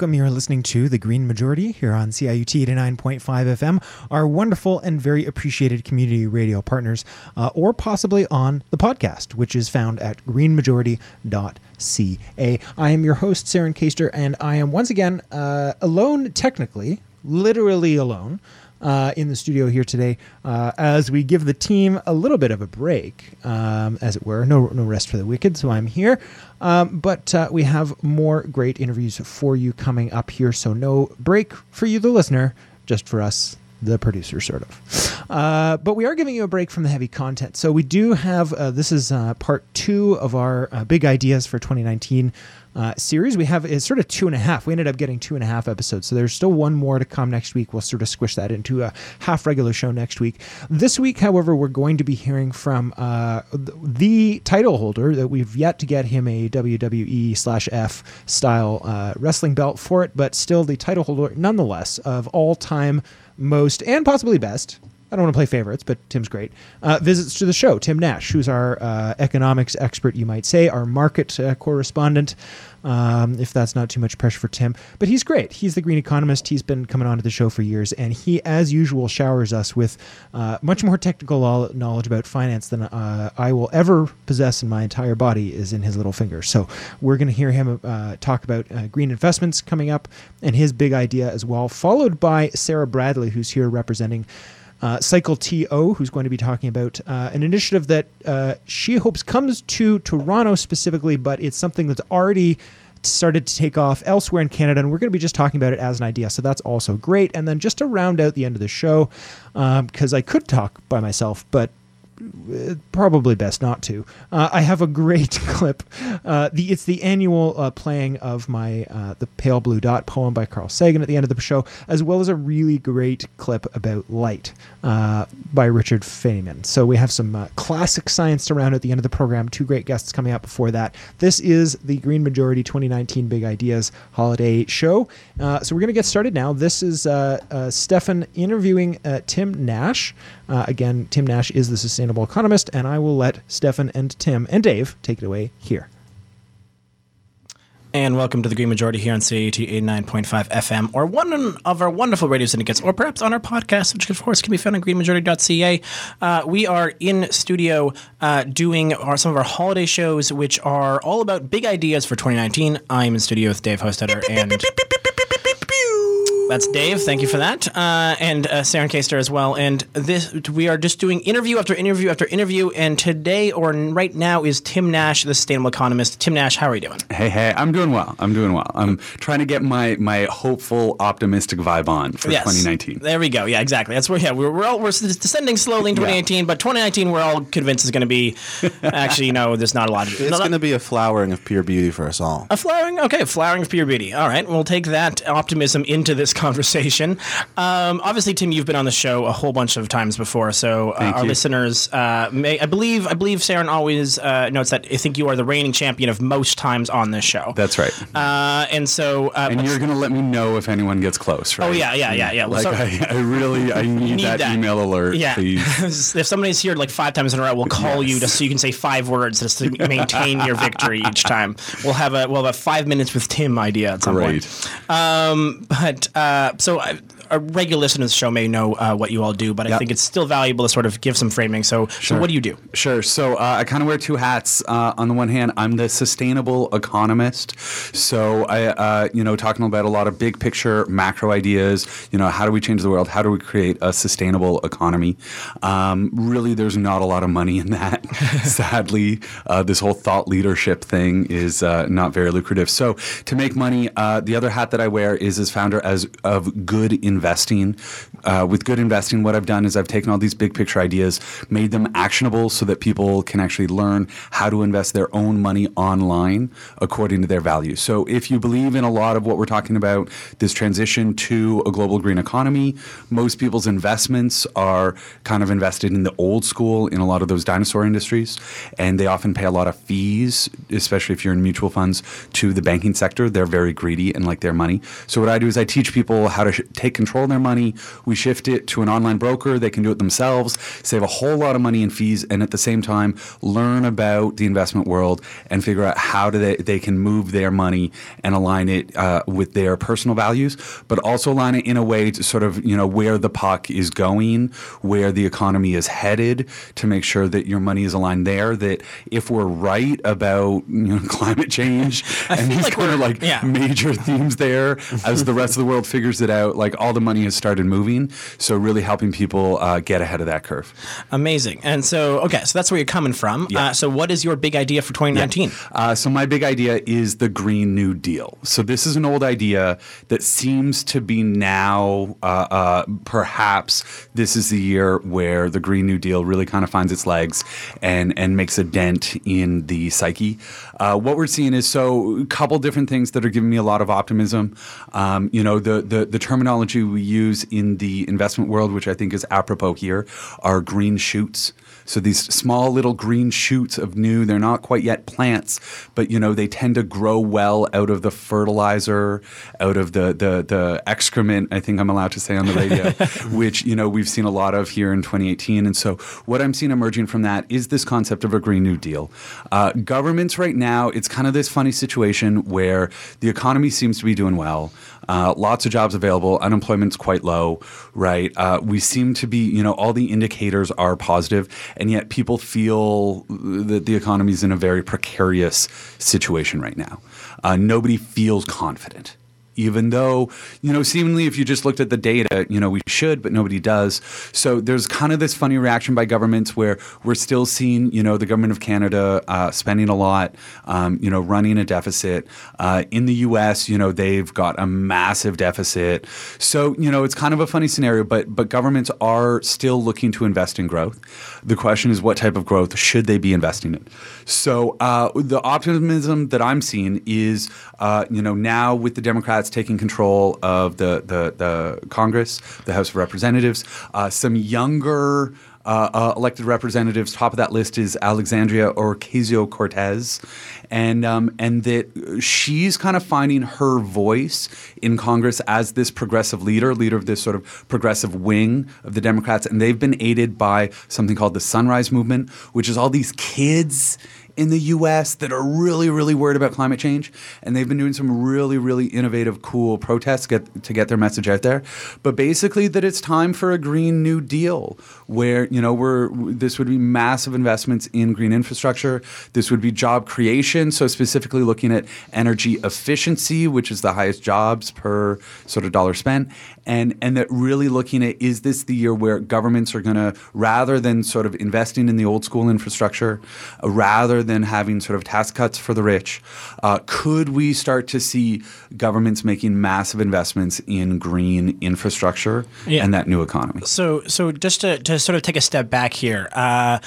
welcome. You're listening to The Green Majority here on CIUT 89.5 FM, our wonderful and very appreciated community radio partners, uh, or possibly on the podcast, which is found at greenmajority.ca. I am your host, Saren Kaster, and I am once again uh, alone, technically, literally alone uh, in the studio here today uh, as we give the team a little bit of a break, um, as it were. No, no rest for the wicked, so I'm here. Um, but uh, we have more great interviews for you coming up here, so no break for you, the listener, just for us, the producer, sort of. Uh, but we are giving you a break from the heavy content. So we do have uh, this is uh, part two of our uh, big ideas for 2019 uh, series. We have is sort of two and a half. We ended up getting two and a half episodes, so there's still one more to come next week. We'll sort of squish that into a half regular show next week. This week, however, we're going to be hearing from uh, the title holder that we've yet to get him a WWE slash F style uh, wrestling belt for it, but still the title holder nonetheless of all time most and possibly best I don't want to play favorites, but Tim's great. Uh, visits to the show. Tim Nash, who's our uh, economics expert, you might say, our market uh, correspondent, um, if that's not too much pressure for Tim. But he's great. He's the green economist. He's been coming on to the show for years, and he, as usual, showers us with uh, much more technical knowledge about finance than uh, I will ever possess in my entire body is in his little finger. So we're going to hear him uh, talk about green investments coming up and his big idea as well, followed by Sarah Bradley, who's here representing uh, Cycle TO, who's going to be talking about uh, an initiative that uh, she hopes comes to Toronto specifically, but it's something that's already started to take off elsewhere in Canada, and we're going to be just talking about it as an idea. So that's also great. And then just to round out the end of the show, because um, I could talk by myself, but probably best not to. Uh, I have a great clip. Uh, the it's the annual uh, playing of my uh, the Pale Blue Dot poem by Carl Sagan at the end of the show, as well as a really great clip about light uh, by Richard Feynman. So we have some uh, classic science around at the end of the program. Two great guests coming up before that. This is the Green Majority 2019 Big Ideas Holiday Show. so we're to get started now. This is Stefan interviewing Tim Nash. again, Tim Nash is the sustainable sustainable economist, and I will let Stefan and Tim and Dave take it away here. And welcome to the Green Majority here on CIUT 89.5 FM, or one of our wonderful radio syndicates, or perhaps on our podcast, which of course can be found on greenmajority.ca. Uh, we are in studio uh, doing our, some of our holiday shows, which are all about big ideas for 2019. I'm in studio with Dave Hostetter and. That's Dave. Thank you for that, uh, and uh, Saren Kaster as well. And this, we are just doing interview after interview after interview. And today, or right now, is Tim Nash, the sustainable economist. Tim Nash, how are you doing? Hey, hey, I'm doing well. I'm doing well. I'm trying to get my my hopeful, optimistic vibe on for yes. 2019. There we go. Yeah, exactly. That's where. Yeah, we're we're, all, we're descending slowly in 2018, yeah. but 2019 we're all convinced is going to be. Actually, you know, there's not a lot of. It's going to be a flowering of pure beauty for us all. A flowering, okay, a flowering of pure beauty. All right, we'll take that optimism into this conversation. Um, obviously, Tim, you've been on the show a whole bunch of times before, so uh, our you. listeners uh, may. I believe I believe Saren always uh, notes that I think you are the reigning champion of most times on this show. That's right. Uh, and so, uh, and you're going to let me know if anyone gets close, right? Oh yeah, yeah, yeah, yeah. Like so, I, I, really I need, need that, that, email alert. Yeah. Please. if somebody's here like five times in a row, we'll call yes. you just so you can say five words just to maintain your victory each time. We'll have a we'll have a five minutes with Tim idea at some Great. point. Um, but uh, Uh, so I, a regular listener to the show may know uh, what you all do, but yep. I think it's still valuable to sort of give some framing. So, sure. so what do you do? Sure. So uh, I kind of wear two hats. Uh, on the one hand, I'm the sustainable economist. So I, uh, you know, talking about a lot of big picture macro ideas. You know, how do we change the world? How do we create a sustainable economy? Um, really, there's not a lot of money in that. Sadly, uh, this whole thought leadership thing is uh, not very lucrative. So to make money, the other hat that I wear is as founder as of good investment investing. Uh, with good investing, what I've done is I've taken all these big picture ideas, made them actionable so that people can actually learn how to invest their own money online according to their values. So if you believe in a lot of what we're talking about, this transition to a global green economy, most people's investments are kind of invested in the old school in a lot of those dinosaur industries. And they often pay a lot of fees, especially if you're in mutual funds, to the banking sector. They're very greedy and like their money. So what I do is I teach people how to sh- take control control their money. We shift it to an online broker. They can do it themselves, save a whole lot of money in fees, and at the same time, learn about the investment world and figure out how do they, they can move their money and align it uh, with their personal values, but also align it in a way to sort of, you know, where the puck is going, where the economy is headed to make sure that your money is aligned there. That if we're right about you know, climate change and these like kind of like yeah. major themes there, as the rest of the world figures it out, like all the money has started moving. So really helping people uh, get ahead of that curve. Amazing. And so, okay, so that's where you're coming from. Yeah. Uh, so, what is your big idea for 2019? Uh, so my big idea is the Green New Deal. So this is an old idea that seems to be now, uh, uh, perhaps this is the year where the Green New Deal really kind of finds its legs and and makes a dent in the psyche. Uh, what we're seeing is so a couple different things that are giving me a lot of optimism. Um, you know, the, the the terminology we use in the investment world, which I think is apropos here, are green shoots. So these small little green shoots of new, they're not quite yet plants, but you know they tend to grow well out of the fertilizer, out of the the the excrement. I think I'm allowed to say on the radio, which you know we've seen a lot of here in 2018. And so what I'm seeing emerging from that is this concept of a green new deal. Uh, governments right now, it's kind of this funny situation where the economy seems to be doing well. Uh, lots of jobs available. Unemployment's quite low, right? Uh, we seem to be, you know, all the indicators are positive, and yet people feel that the economy is in a very precarious situation right now. Uh, nobody feels confident. Even though, you know, seemingly if you just looked at the data, you know, we should, but nobody does. So there's kind of this funny reaction by governments where we're still seeing, you know, the government of Canada uh, spending a lot, um, you know, running a deficit. Uh, in the US, you know, they've got a massive deficit. So, you know, it's kind of a funny scenario, but but governments are still looking to invest in growth. The question is what type of growth should they be investing in? So uh, the optimism that I'm seeing is, uh, you know, now with the Democrats taking control of the the, the Congress, the House of Representatives, uh, some younger. Uh, uh, elected representatives. Top of that list is Alexandria Ocasio Cortez, and um, and that she's kind of finding her voice in Congress as this progressive leader, leader of this sort of progressive wing of the Democrats, and they've been aided by something called the Sunrise Movement, which is all these kids in the US that are really, really worried about climate change. And they've been doing some really, really innovative, cool protests get, to get their message out there. But basically, that it's time for a Green New Deal where, you know, we're, this would be massive investments in green infrastructure. This would be job creation. So, specifically looking at energy efficiency, which is the highest jobs per sort of dollar spent. And, and that really looking at is this the year where governments are going to, rather than sort of investing in the old school infrastructure, uh, rather than having sort of tax cuts for the rich, uh, could we start to see governments making massive investments in green infrastructure Yeah. and that new economy? So, so just to, to sort of take a step back here, uh,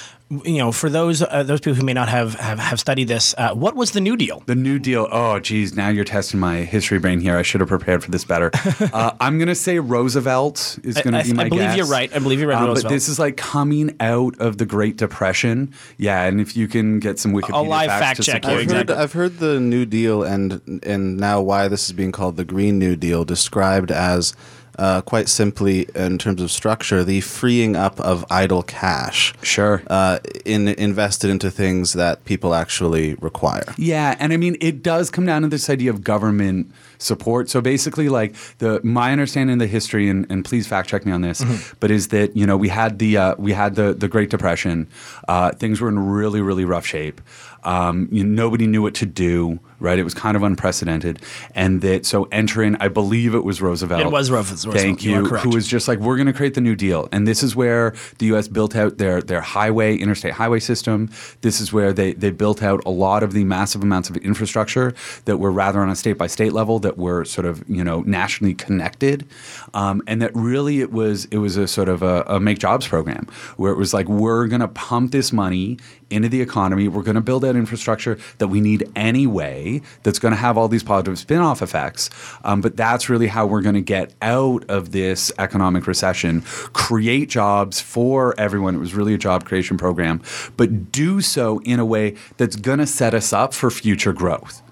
you know, for those uh, those people who may not have have, have studied this, uh, what was the New Deal? The New Deal. Oh, geez, now you're testing my history brain here. I should have prepared for this better. uh, I'm going to say Roosevelt is going I- to be I- I believe guess. you're right. I believe you're right, Um, But this is like coming out of the Great Depression. Yeah, and if you can get some Wikipedia live facts fact to check support I've me. heard, exactly. I've heard the New Deal and and now why this is being called the Green New Deal described as uh, quite simply in terms of structure the freeing up of idle cash. Sure. Uh, in invested into things that people actually require. Yeah, and I mean it does come down to this idea of government support. So basically, like the my understanding of the history, and, and please fact check me on this, but is that you know we had the uh, we had the the Great Depression. Uh, things were in really really rough shape. Um, you, nobody knew what to do. Right, it was kind of unprecedented, and that so entering, I believe it was Roosevelt. It was Roosevelt, Thank you you. Who was just like, we're going to create the New Deal, and this is where the U.S. built out their their highway, interstate highway system. This is where they they built out a lot of the massive amounts of infrastructure that were rather on a state by state level, that were sort of you know nationally connected, um, and that really it was it was a sort of a, a make jobs program where it was like we're going to pump this money into the economy. We're going to build out infrastructure that we need anyway. That's going to have all these positive spin-off effects. Um, but that's really how we're going to get out of this economic recession, create jobs for everyone. It was really a job creation program, but do so in a way that's going to set us up for future growth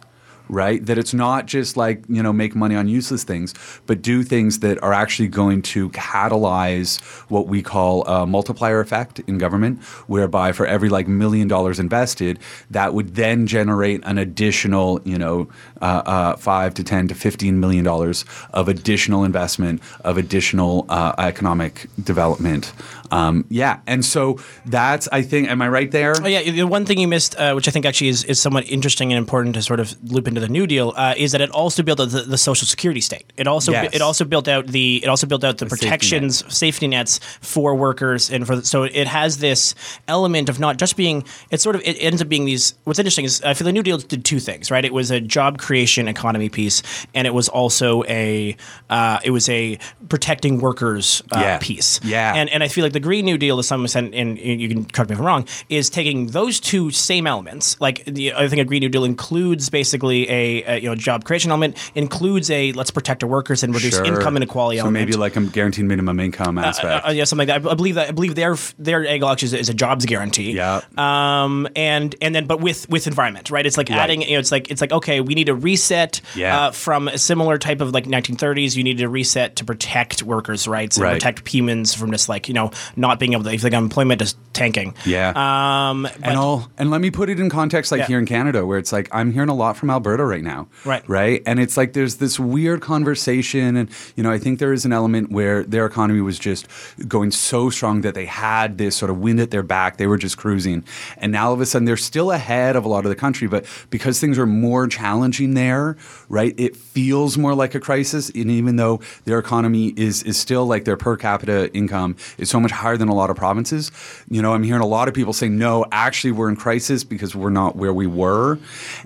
right? That it's not just like, you know, make money on useless things, but do things that are actually going to catalyze what we call a multiplier effect in government, whereby for every like million dollars invested, that would then generate an additional, you know, uh, uh, five to 10 to 15 million dollars of additional investment, of additional uh, economic development. Um, yeah. And so that's, I think, am I right there? Oh, yeah, the one thing you missed, uh, which I think actually is, is somewhat interesting and important to sort of loop into the New Deal, uh, is that it also built out the, the social security state. It also Yes. it also built out the it also built out the, safety protections, safety, nets for workers, and for the, so it has this element of not just being. It sort of it ends up being these. What's interesting is I feel the New Deal did two things, right? It was a job creation economy piece, and it was also a uh, it was a protecting workers uh, Yeah. piece. Yeah. and and I feel like the Green New Deal, to some extent, and you can correct me if I'm wrong, is taking those two same elements. Like the, I think a Green New Deal includes basically a, a you know job creation element, includes a let's protect our workers and reduce Sure. income inequality So element. maybe like a guaranteed minimum income aspect. uh, yeah, something like that. I believe that. I believe their their actually is, is a jobs guarantee. Yeah. Um. And and then, but with with environment, right? It's like adding. You know, it's like it's like okay, we need a reset. Yeah. Uh, from a similar type of like 1930s, you need a reset to protect workers' rights and Right. protect humans from just like you know not being able to if they got employment just tanking. Yeah. Um. But, and all and let me put it in context like Yeah. here in Canada where it's like I'm hearing a lot from Alberta right now. Right. Right? And it's like there's this weird conversation and you know I think there is an element where their economy was just going so strong that they had this sort of wind at their back. They were just cruising. And now all of a sudden they're still ahead of a lot of the country but because things are more challenging there, right? It feels more like a crisis and even though their economy is is still like their per capita income is so much higher than a lot of provinces, you know, I'm hearing a lot of people saying no, actually we're in crisis because we're not where we were.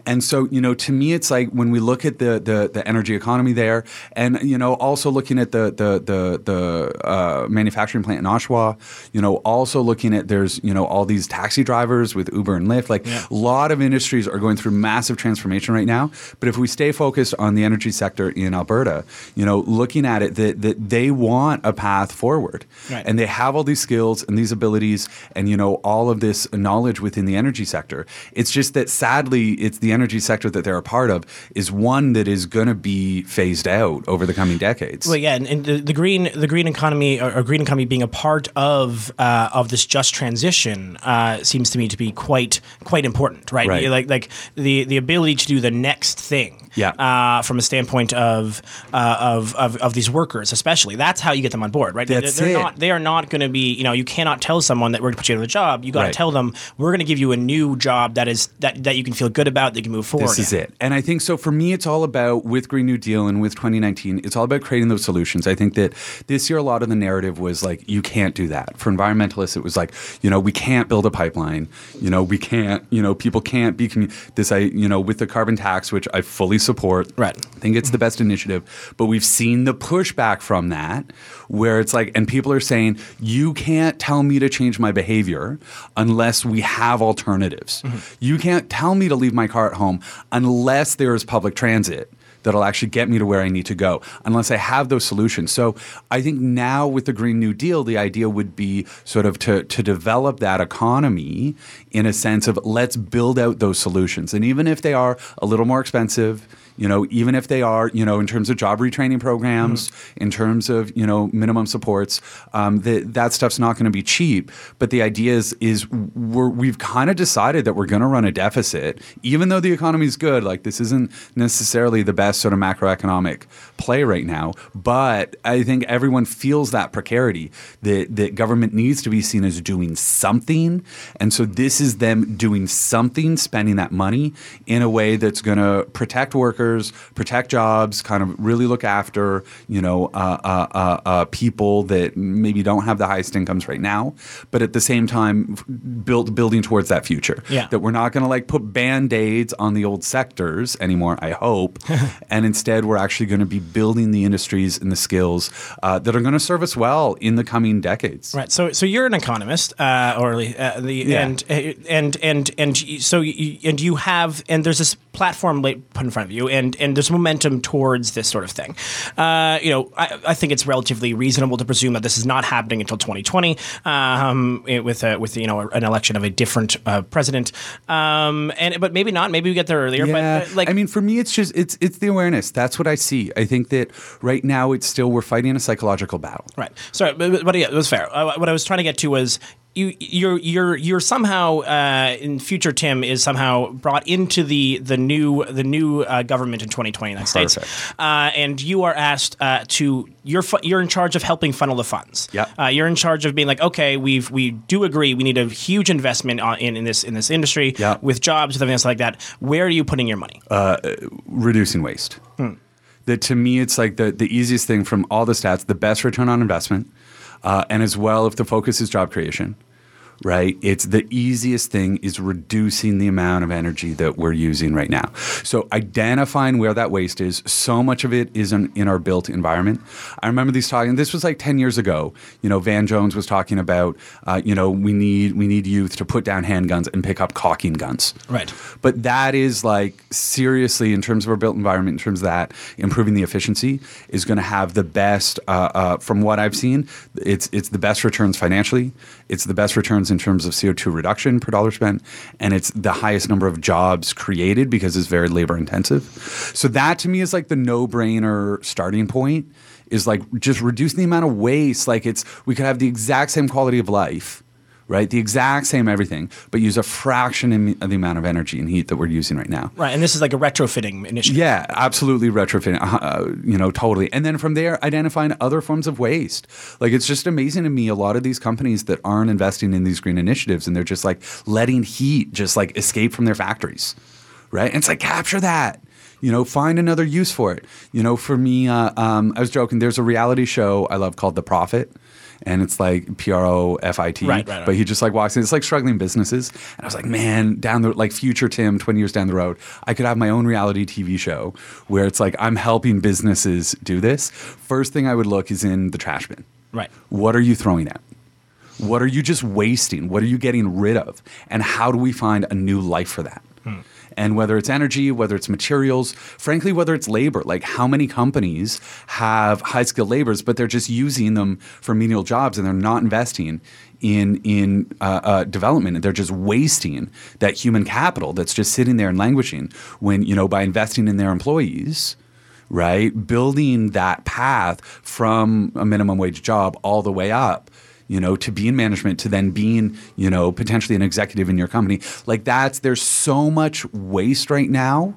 And so, you know, to me it's like when we look at the the, the energy economy there and you know, also looking at the the the, the uh, manufacturing plant in Oshawa, you know, also looking at there's, you know, all these taxi drivers with Uber and Lyft, like a lot of industries are going through massive transformation right now. But if we stay focused on the energy sector in Alberta, you know, looking at it that that they want a path forward. Right. And they have all these skills and these abilities and you know all of this knowledge within the energy sector. It's just that sadly it's the energy sector that they're a part of is one that is going to be phased out over the coming decades. Well, yeah, and, and the, the green the green economy or, or green economy being a part of uh, of this just transition uh, seems to me to be quite quite important, right? Right. Like like the the ability to do the next thing. Yeah. Uh, from a standpoint of, uh, of of of these workers, especially, that's how you get them on board, right? That's they're it. not they are not going to be you know you cannot tell someone that we're going to put you out of a job. You got to Right. tell them we're going to give you a new job that is that that you can feel good about that you can move forward. This is in. it. And I think so for me, it's all about with Green New Deal and with 2019, it's all about creating those solutions. I think that this year, a lot of the narrative was like, you can't do that. For environmentalists, it was like, you know, we can't build a pipeline. You know, we can't, you know, people can't be commu- this, I, you know, with the carbon tax, which I fully support. Right. I think it's the best initiative. But we've seen the pushback from that where it's like, and people are saying, you can't tell me to change my behavior unless we have alternatives. Mm-hmm. You can't tell me to leave my car at home unless there is public transit that'll actually get me to where I need to go, unless I have those solutions. So I think now with the Green New Deal, the idea would be sort of to, to develop that economy in a sense of let's build out those solutions. And even if they are a little more expensive, you know, even if they are, you know, in terms of job retraining programs, in terms of, you know, minimum supports, um, that that stuff's not going to be cheap. But the idea is, is we're, we've kind of decided that we're going to run a deficit, even though the economy is good. Like this isn't necessarily the best sort of macroeconomic play right now. But I think everyone feels that precarity that that government needs to be seen as doing something, and so this is them doing something, spending that money in a way that's going to protect workers, protect jobs, kind of really look after you know uh, uh, uh, uh, people that maybe don't have the highest incomes right now, but at the same time build building towards that future. Yeah. That we're not going to like put band aids on the old sectors anymore. I hope, and instead we're actually going to be building the industries and the skills uh, that are going to serve us well in the coming decades. Right. So, so you're an economist, uh, or the Yeah. and and and and so you, and you have and there's this platform la- put in front of you, and and there's momentum towards this sort of thing. Uh, you know, I, I think it's relatively reasonable to presume that this is not happening until 2020 um, it- with a, with you know an election of a different uh, president. Um, and but maybe not. Maybe we get there earlier. Yeah, But like, I mean, for me, it's just it's it's the awareness. That's what I see. I think that right now it's still we're fighting a psychological battle. Right. Sorry, but, but- but yeah, it was fair. Uh, what I was trying to get to was you, you're you're you're somehow uh, in future Tim is somehow brought into the the new the new uh, government in 2020 United States, uh, and you are asked uh, to you're fu- you're in charge of helping funnel the funds. Yeah. Uh, you're in charge of being like, okay, we've we do agree we need a huge investment on, in in this in this industry Yeah. with jobs with everything else like that. Where are you putting your money? reducing waste. That to me, it's like the, the easiest thing from all the stats, the best return on investment, uh, and as well, if the focus is job creation, right? It's the easiest thing is reducing the amount of energy that we're using right now. So identifying where that waste is, so much of it is in, in our built environment. I remember these talking. This was like ten years ago. You know, Van Jones was talking about, uh, you know, we need we need youth to put down handguns and pick up caulking guns. Right. But that is like seriously, in terms of our built environment, in terms of that, improving the efficiency is going to have the best. Uh, uh, from what I've seen, it's it's the best returns financially. It's the best returns in terms of CO two reduction per dollar spent, and it's the highest number of jobs created because it's very labor intensive. So that to me is like the no brainer starting point. Is like just reducing the amount of waste. Like it's we could have the exact same quality of life right? The exact same everything, but use a fraction of the amount of energy and heat that we're using right now. Right, and this is like a retrofitting initiative. Yeah, absolutely retrofitting, uh, you know, totally. And then from there, identifying other forms of waste. Like, it's just amazing to me, a lot of these companies that aren't investing in these green initiatives and they're just like letting heat just like escape from their factories, right? And it's like, capture that. You know, find another use for it. You know, for me, uh, um, I was joking. There's a reality show I love called The Profit, and it's like P R O F I T. Right, right, right. But he just like walks in. It's like struggling businesses, and I was like, man, down the like future Tim, twenty years down the road, I could have my own reality TV show where it's like I'm helping businesses do this. First thing I would look is in the trash bin. Right. What are you throwing out? What are you just wasting? What are you getting rid of? And how do we find a new life for that? And whether it's energy, whether it's materials, frankly, whether it's labor, like how many companies have high skilled laborers, but they're just using them for menial jobs and they're not investing in in uh, uh, development and they're just wasting that human capital that's just sitting there and languishing when you know by investing in their employees right? Building that path from a minimum wage job all the way up, you know, to be in management, to then being, you know, potentially an executive in your company. Like that's there's so much waste right now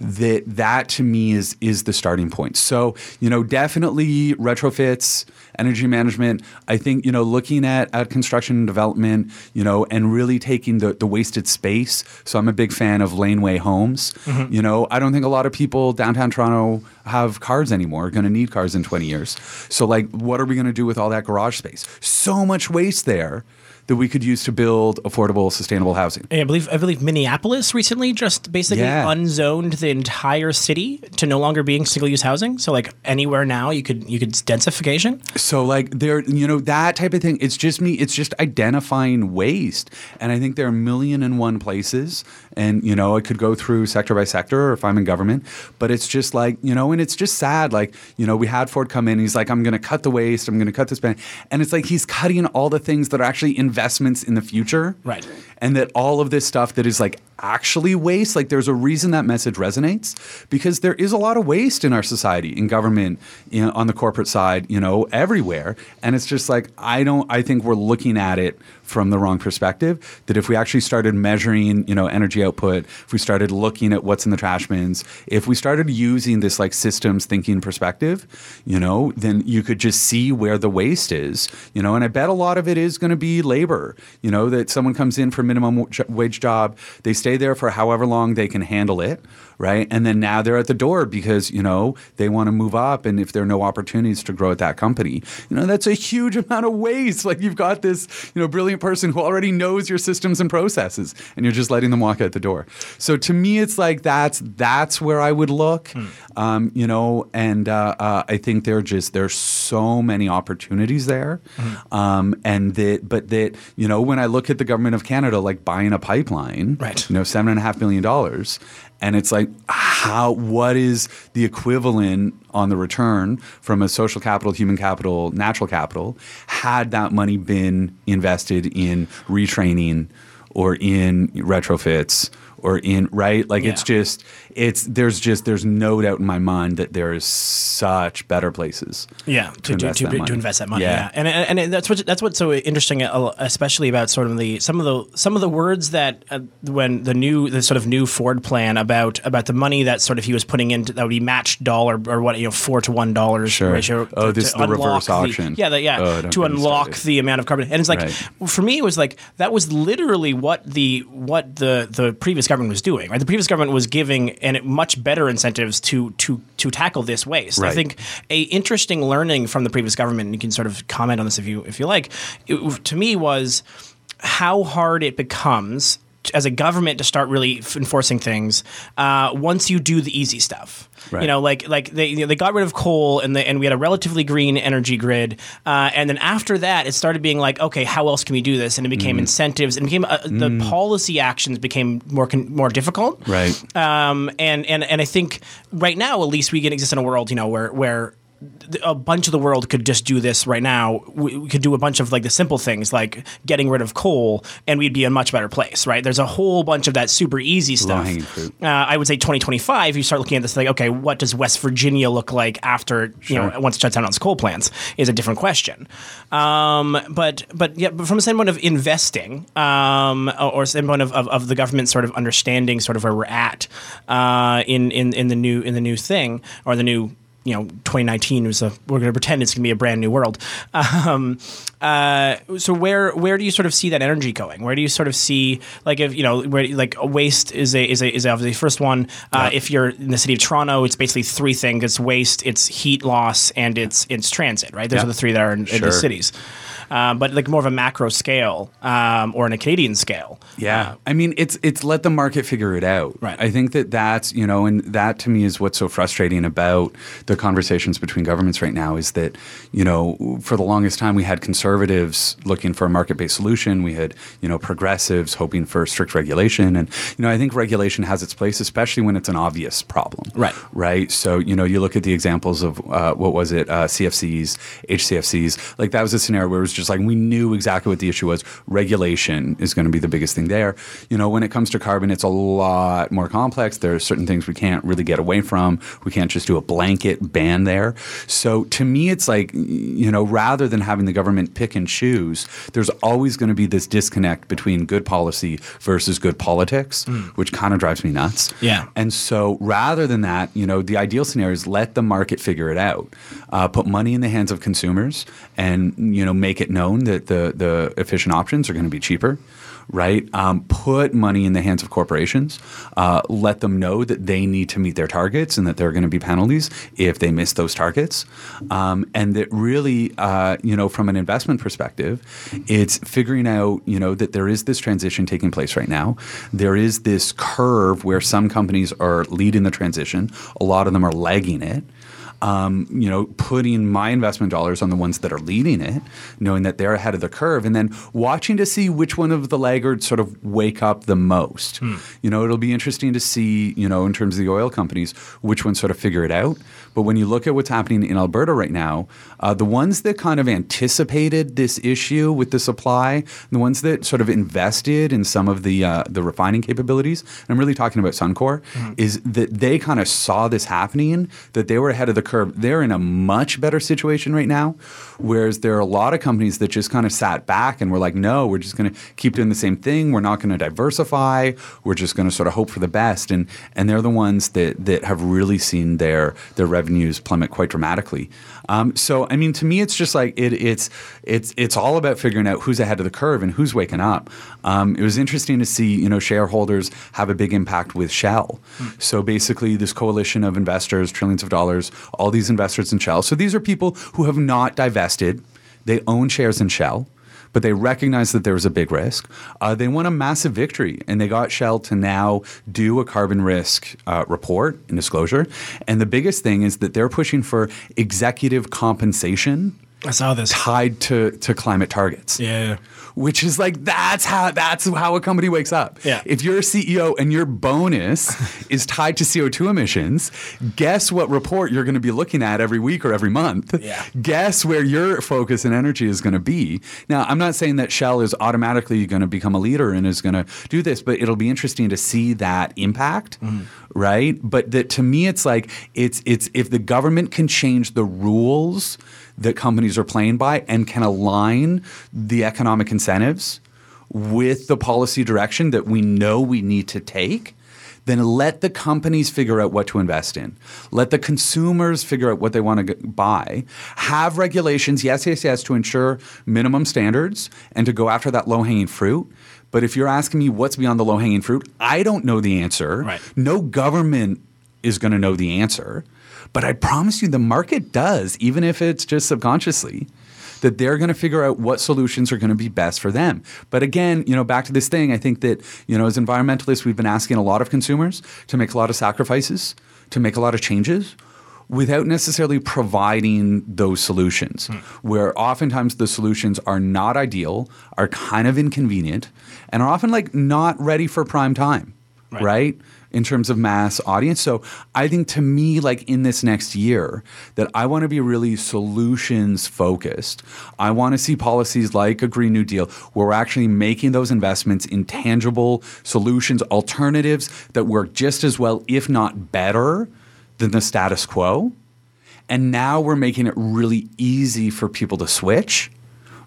that that to me is is the starting point. So, you know, definitely retrofits, energy management. I think, you know, looking at, at construction and development, you know, and really taking the, the wasted space. So I'm a big fan of laneway homes. Mm-hmm. You know, I don't think a lot of people downtown Toronto have cars anymore, going to need cars in 20 years. So like what are we going to do with all that garage space? So much waste there that we could use to build affordable, sustainable housing. I believe I believe Minneapolis recently just basically Yeah. unzoned the entire city to no longer being single use housing. So like anywhere now you could you could densification. So like there, you know, that type of thing. It's just me. It's just identifying waste, and I think there are a million and one places. And you know, I could go through sector by sector, or if I'm in government. But it's just like you know, and it's just sad. Like you know, we had Ford come in. and He's like, I'm going to cut the waste. I'm going to cut the spend, and it's like he's cutting all the things that are actually investments in the future. Right. And that all of this stuff that is like actually waste, like there's a reason that message resonates because there is a lot of waste in our society, in government, on the corporate side, you know, everywhere. And it's just like, I don't, I think we're looking at it from the wrong perspective. That if we actually started measuring, you know, energy output, if we started looking at what's in the trash bins, if we started using this like systems thinking perspective, you know, then you could just see where the waste is, you know, and I bet a lot of it is going to be labor, you know, that someone comes in for minimum wage job, they stay there for however long they can handle it, right? And then now they're at the door because, you know, they want to move up and if there are no opportunities to grow at that company, you know, that's a huge amount of waste. Like you've got this, you know, brilliant person who already knows your systems and processes and you're just letting them walk out the door. So to me it's like that's that's where I would look. Um, you know, and uh, uh, I think there are just there's so many opportunities there. Um, and that but that, you know, when I look at the government of Canada like buying a pipeline, Right. you know, seven and a half million dollars. And it's like, how? What is the equivalent on the return from a social capital, human capital, natural capital? Had that money been invested in retraining or in retrofits or in right? Like it's just it's there's just there's no doubt in my mind that there is such better places. Yeah, to, to, invest to, that to money. invest that money. Yeah. Yeah, And, and and that's what that's what's so interesting, uh, especially about sort of the some of the some of the words that uh, when the new the sort of new Ford plan about about the money that sort of he was putting into that would be matched dollar or what you know four to one dollars Sure. ratio. Oh, to- this to the reverse auction. yeah, the, yeah, Oh, to unlock the amount of carbon. And it's like Right. for me, it was like that was literally what the what the the previous government was doing. Right, the previous government was giving and it much better incentives to to to tackle this waste. I think a interesting learning from the previous government, and you can sort of comment on this if you if you like, it, to me was how hard it becomes as a government to start really enforcing things uh, once you do the easy stuff. Right. You know, like like they you know, they got rid of coal and they, and we had a relatively green energy grid, uh, and then after that it started being like, okay, how else can we do this? And it became Mm. incentives and became uh, the policy actions became more con- more difficult. Right. Um, and and and I think right now, at least, we can exist in a world, you know, where where a bunch of the world could just do this right now. We, we could do a bunch of like the simple things, like getting rid of coal, and we'd be in a much better place, right? There's a whole bunch of that super easy stuff. Uh, I would say 2025. You start looking at this, like, okay, what does West Virginia look like after you know once it shuts down its coal plants? Is a different question. Um, but but yeah, but from a standpoint of investing, um, or or standpoint of, of, of the government sort of understanding sort of where we're at uh, in in in the new in the new thing or the new. You know, 2019 was a. We're going to pretend it's going to be a brand new world. Um, uh, so where where do you sort of see that energy going? Where do you sort of see like if you know where like waste is a is a is obviously the first one. Uh, If you're in the city of Toronto, it's basically three things: it's waste, it's heat loss, and it's it's transit. Right? Those Yeah. are the three that are in, in the cities. Um, but like more of a macro scale um, or in a Canadian scale. Yeah, I mean, it's it's let the market figure it out. Right. I think that that's you know, and that to me is what's so frustrating about the conversations between governments right now is that you know, for the longest time we had conservatives looking for a market-based solution. We had you know progressives hoping for strict regulation, and you know, I think regulation has its place, especially when it's an obvious problem. Right. Right. So you know, you look at the examples of uh, what was it, uh, CFCs, HCFCs. Like that was a scenario where it was just like we knew exactly what the issue was. Regulation is going to be the biggest thing there. You know, when it comes to carbon, it's a lot more complex. There are certain things we can't really get away from. We can't just do a blanket ban there. So to me, it's like you know, rather than having the government pick and choose, there's always going to be this disconnect between good policy versus good politics, which kind of drives me nuts. Yeah. And so rather than that, you know, the ideal scenario is let the market figure it out. Uh, put money in the hands of consumers and, you know, make it known that the, the efficient options are going to be cheaper. Right. Um, put money in the hands of corporations. Uh, let them know that they need to meet their targets and that there are going to be penalties if they miss those targets. Um, and that really, uh, you know, from an investment perspective, it's figuring out, you know, that there is this transition taking place right now. There is this curve where some companies are leading the transition. A lot of them are lagging it um, you know, putting my investment dollars on the ones that are leading it, knowing that they're ahead of the curve, and then watching to see which one of the laggards sort of wake up the most. You know, it'll be interesting to see, you know, in terms of the oil companies, which ones sort of figure it out. But when you look at what's happening in Alberta right now, uh, the ones that kind of anticipated this issue with the supply, the ones that sort of invested in some of the uh, the refining capabilities, and I'm really talking about Suncor, is that they kind of saw this happening, that they were ahead of the curve. They're in a much better situation right now, whereas there are a lot of companies that just kind of sat back and were like, no, we're just going to keep doing the same thing. We're not going to diversify. We're just going to sort of hope for the best. And and they're the ones that that have really seen their their revenues plummet quite dramatically. Um, so I mean, to me, it's just like it, it's it's it's all about figuring out who's ahead of the curve and who's waking up. Um, it was interesting to see you know shareholders have a big impact with Shell. So basically, this coalition of investors, trillions of dollars, all these investors in Shell. So these are people who have not divested. They own shares in Shell but they recognized that there was a big risk. Uh, they won a massive victory, and they got Shell to now do a carbon risk uh, report and disclosure. And the biggest thing is that they're pushing for executive compensation I saw this. tied to to climate targets. Yeah. Which is like that's how that's how a company wakes up. Yeah. If you're a CEO and your bonus is tied to CO2 emissions, guess what report you're going to be looking at every week or every month? Yeah. Guess where your focus and energy is going to be. Now, I'm not saying that Shell is automatically going to become a leader and is going to do this, but it'll be interesting to see that impact, mm-hmm. right? But that to me it's like it's it's if the government can change the rules that companies are playing by and can align the economic incentives with the policy direction that we know we need to take, then let the companies figure out what to invest in. Let the consumers figure out what they want to buy. Have regulations, yes, yes, yes, to ensure minimum standards and to go after that low hanging fruit. But if you're asking me what's beyond the low hanging fruit, I don't know the answer. Right. No government is going to know the answer. But I promise you, the market does, even if it's just subconsciously, that they're going to figure out what solutions are going to be best for them. But again, you know, back to this thing, I think that, you know, as environmentalists, we've been asking a lot of consumers to make a lot of sacrifices, to make a lot of changes without necessarily providing those solutions, hmm. where oftentimes the solutions are not ideal, are kind of inconvenient, and are often like not ready for prime time, right? In terms of mass audience. So I think to me, like in this next year, that I want to be really solutions focused. I want to see policies like a Green New Deal where we're actually making those investments in tangible solutions, alternatives that work just as well, if not better, than the status quo. And now we're making it really easy for people to switch,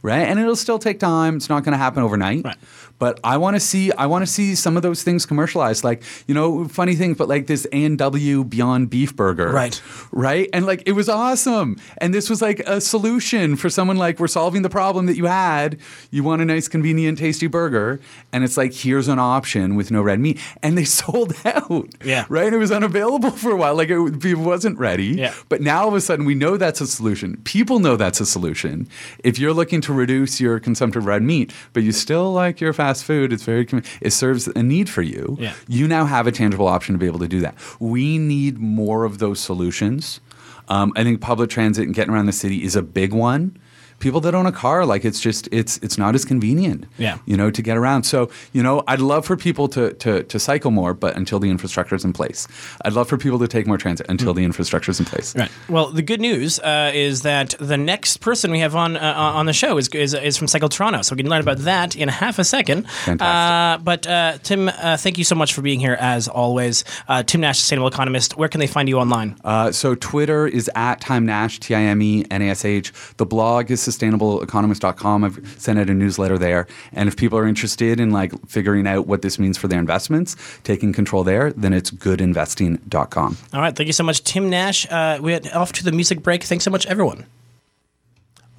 right? And it'll still take time. It's not going to happen overnight. Right. But I want to see I want to see some of those things commercialized, like you know, funny things, but like this A and W Beyond Beef Burger, Right. Right, and like it was awesome, and this was like a solution for someone like we're solving the problem that you had. You want a nice, convenient, tasty burger, and it's like here's an option with no red meat, and they sold out. Yeah. right. It was unavailable for a while, like it, it wasn't ready. Yeah. But now all of a sudden we know that's a solution. People know that's a solution. If you're looking to reduce your consumption of red meat, but you still like your fast food, it's very it serves a need for you. Yeah. You now have a tangible option to be able to do that. We need more of those solutions. Um, I think public transit and getting around the city is a big one. People that own a car, like it's just it's it's not as convenient, Yeah. you know, to get around. So, you know, I'd love for people to to to cycle more, but until the infrastructure is in place. I'd love for people to take more transit until the infrastructure is in place. Right. Well, the good news uh, is that the next person we have on uh, on the show is, is is from Cycle Toronto, so we can learn about that in half a second. Fantastic. Uh, but uh, Tim, uh, thank you so much for being here as always. Uh, Tim Nash, sustainable economist. Where can they find you online? Uh, so Twitter is at Time Nash, T I M E N A S H. The blog is sustainableeconomist.com. I've sent out a newsletter there. And if people are interested in like figuring out what this means for their investments, taking control there, then it's goodinvesting.com. All right. Thank you so much, Tim Nash. Uh, we're off to the music break. Thanks so much, everyone.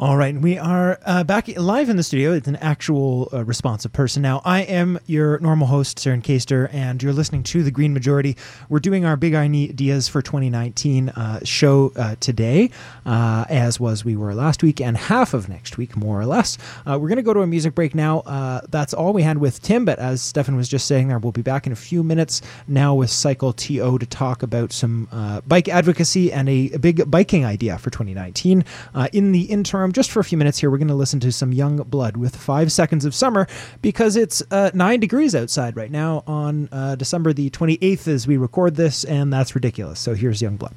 All right, we are uh, back live in the studio. It's an actual uh, responsive person. Now, I am your normal host, Saren Kaster, and you're listening to The Green Majority. We're doing our Big Ideas for 2019 uh, show uh, today, uh, as was we were last week and half of next week, more or less. Uh, we're going to go to a music break now. That's all we had with Tim, but as Stefan was just saying there, we'll be back in a few minutes now with Cycle TO to talk about some bike advocacy and a, a big biking idea for 2019. Uh, in the interim, just for a few minutes here, we're going to listen to some Young Blood with Five Seconds of Summer because it's uh, nine degrees outside right now on uh, December the 28th as we record this, and that's ridiculous. So here's Young Blood.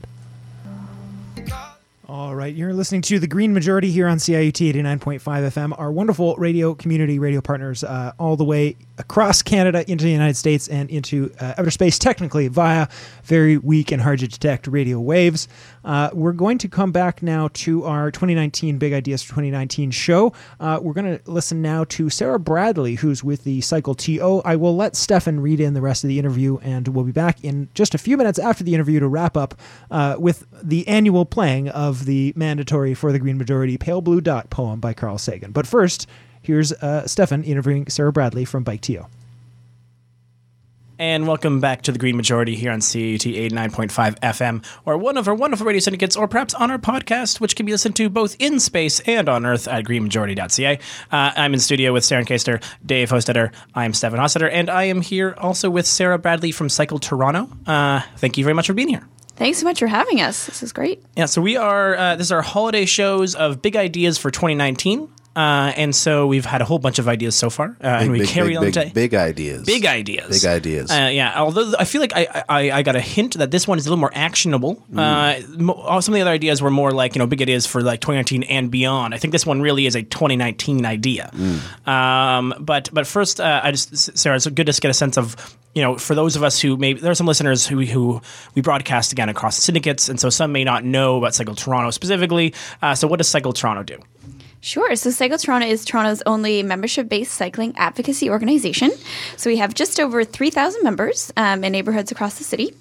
All right, you're listening to the Green Majority here on CIUT 89.5 FM. Our wonderful radio community radio partners, uh, all the way across Canada into the United States and into uh, outer space, technically via very weak and hard to detect radio waves. Uh, we're going to come back now to our 2019 Big Ideas for 2019 show. Uh, we're going to listen now to Sarah Bradley, who's with the Cycle TO. I will let Stefan read in the rest of the interview, and we'll be back in just a few minutes after the interview to wrap up uh, with the annual playing of the mandatory for the Green Majority Pale Blue Dot poem by Carl Sagan. But first, here's uh, Stefan interviewing Sarah Bradley from Bike TO. And welcome back to the Green Majority here on CIUT 89.5 FM, or one of our wonderful radio syndicates, or perhaps on our podcast, which can be listened to both in space and on Earth at greenmajority.ca. Uh, I'm in studio with Saren Kaster, Dave Hostetter. I'm Stefan Hostetter, and I am here also with Sarah Bradley from Cycle Toronto. Uh, thank you very much for being here. Thanks so much for having us. This is great. Yeah, so we are. Uh, this is our holiday shows of big ideas for 2019. Uh, and so we've had a whole bunch of ideas so far, uh, and we big, carry big, on big, to big ideas. big ideas. Big ideas. Uh, yeah, although I feel like I, I I got a hint that this one is a little more actionable. Uh, mo- some of the other ideas were more like you know big ideas for like 2019 and beyond. I think this one really is a 2019 idea. Um, but but first, uh, I just Sarah, it's good to get a sense of you know for those of us who maybe there are some listeners who who we broadcast again across syndicates, and so some may not know about Cycle Toronto specifically. Uh, so what does Cycle Toronto do? Sure. So Cycle Toronto is Toronto's only membership-based cycling advocacy organization. So we have just over 3,000 members um, in neighborhoods across the city.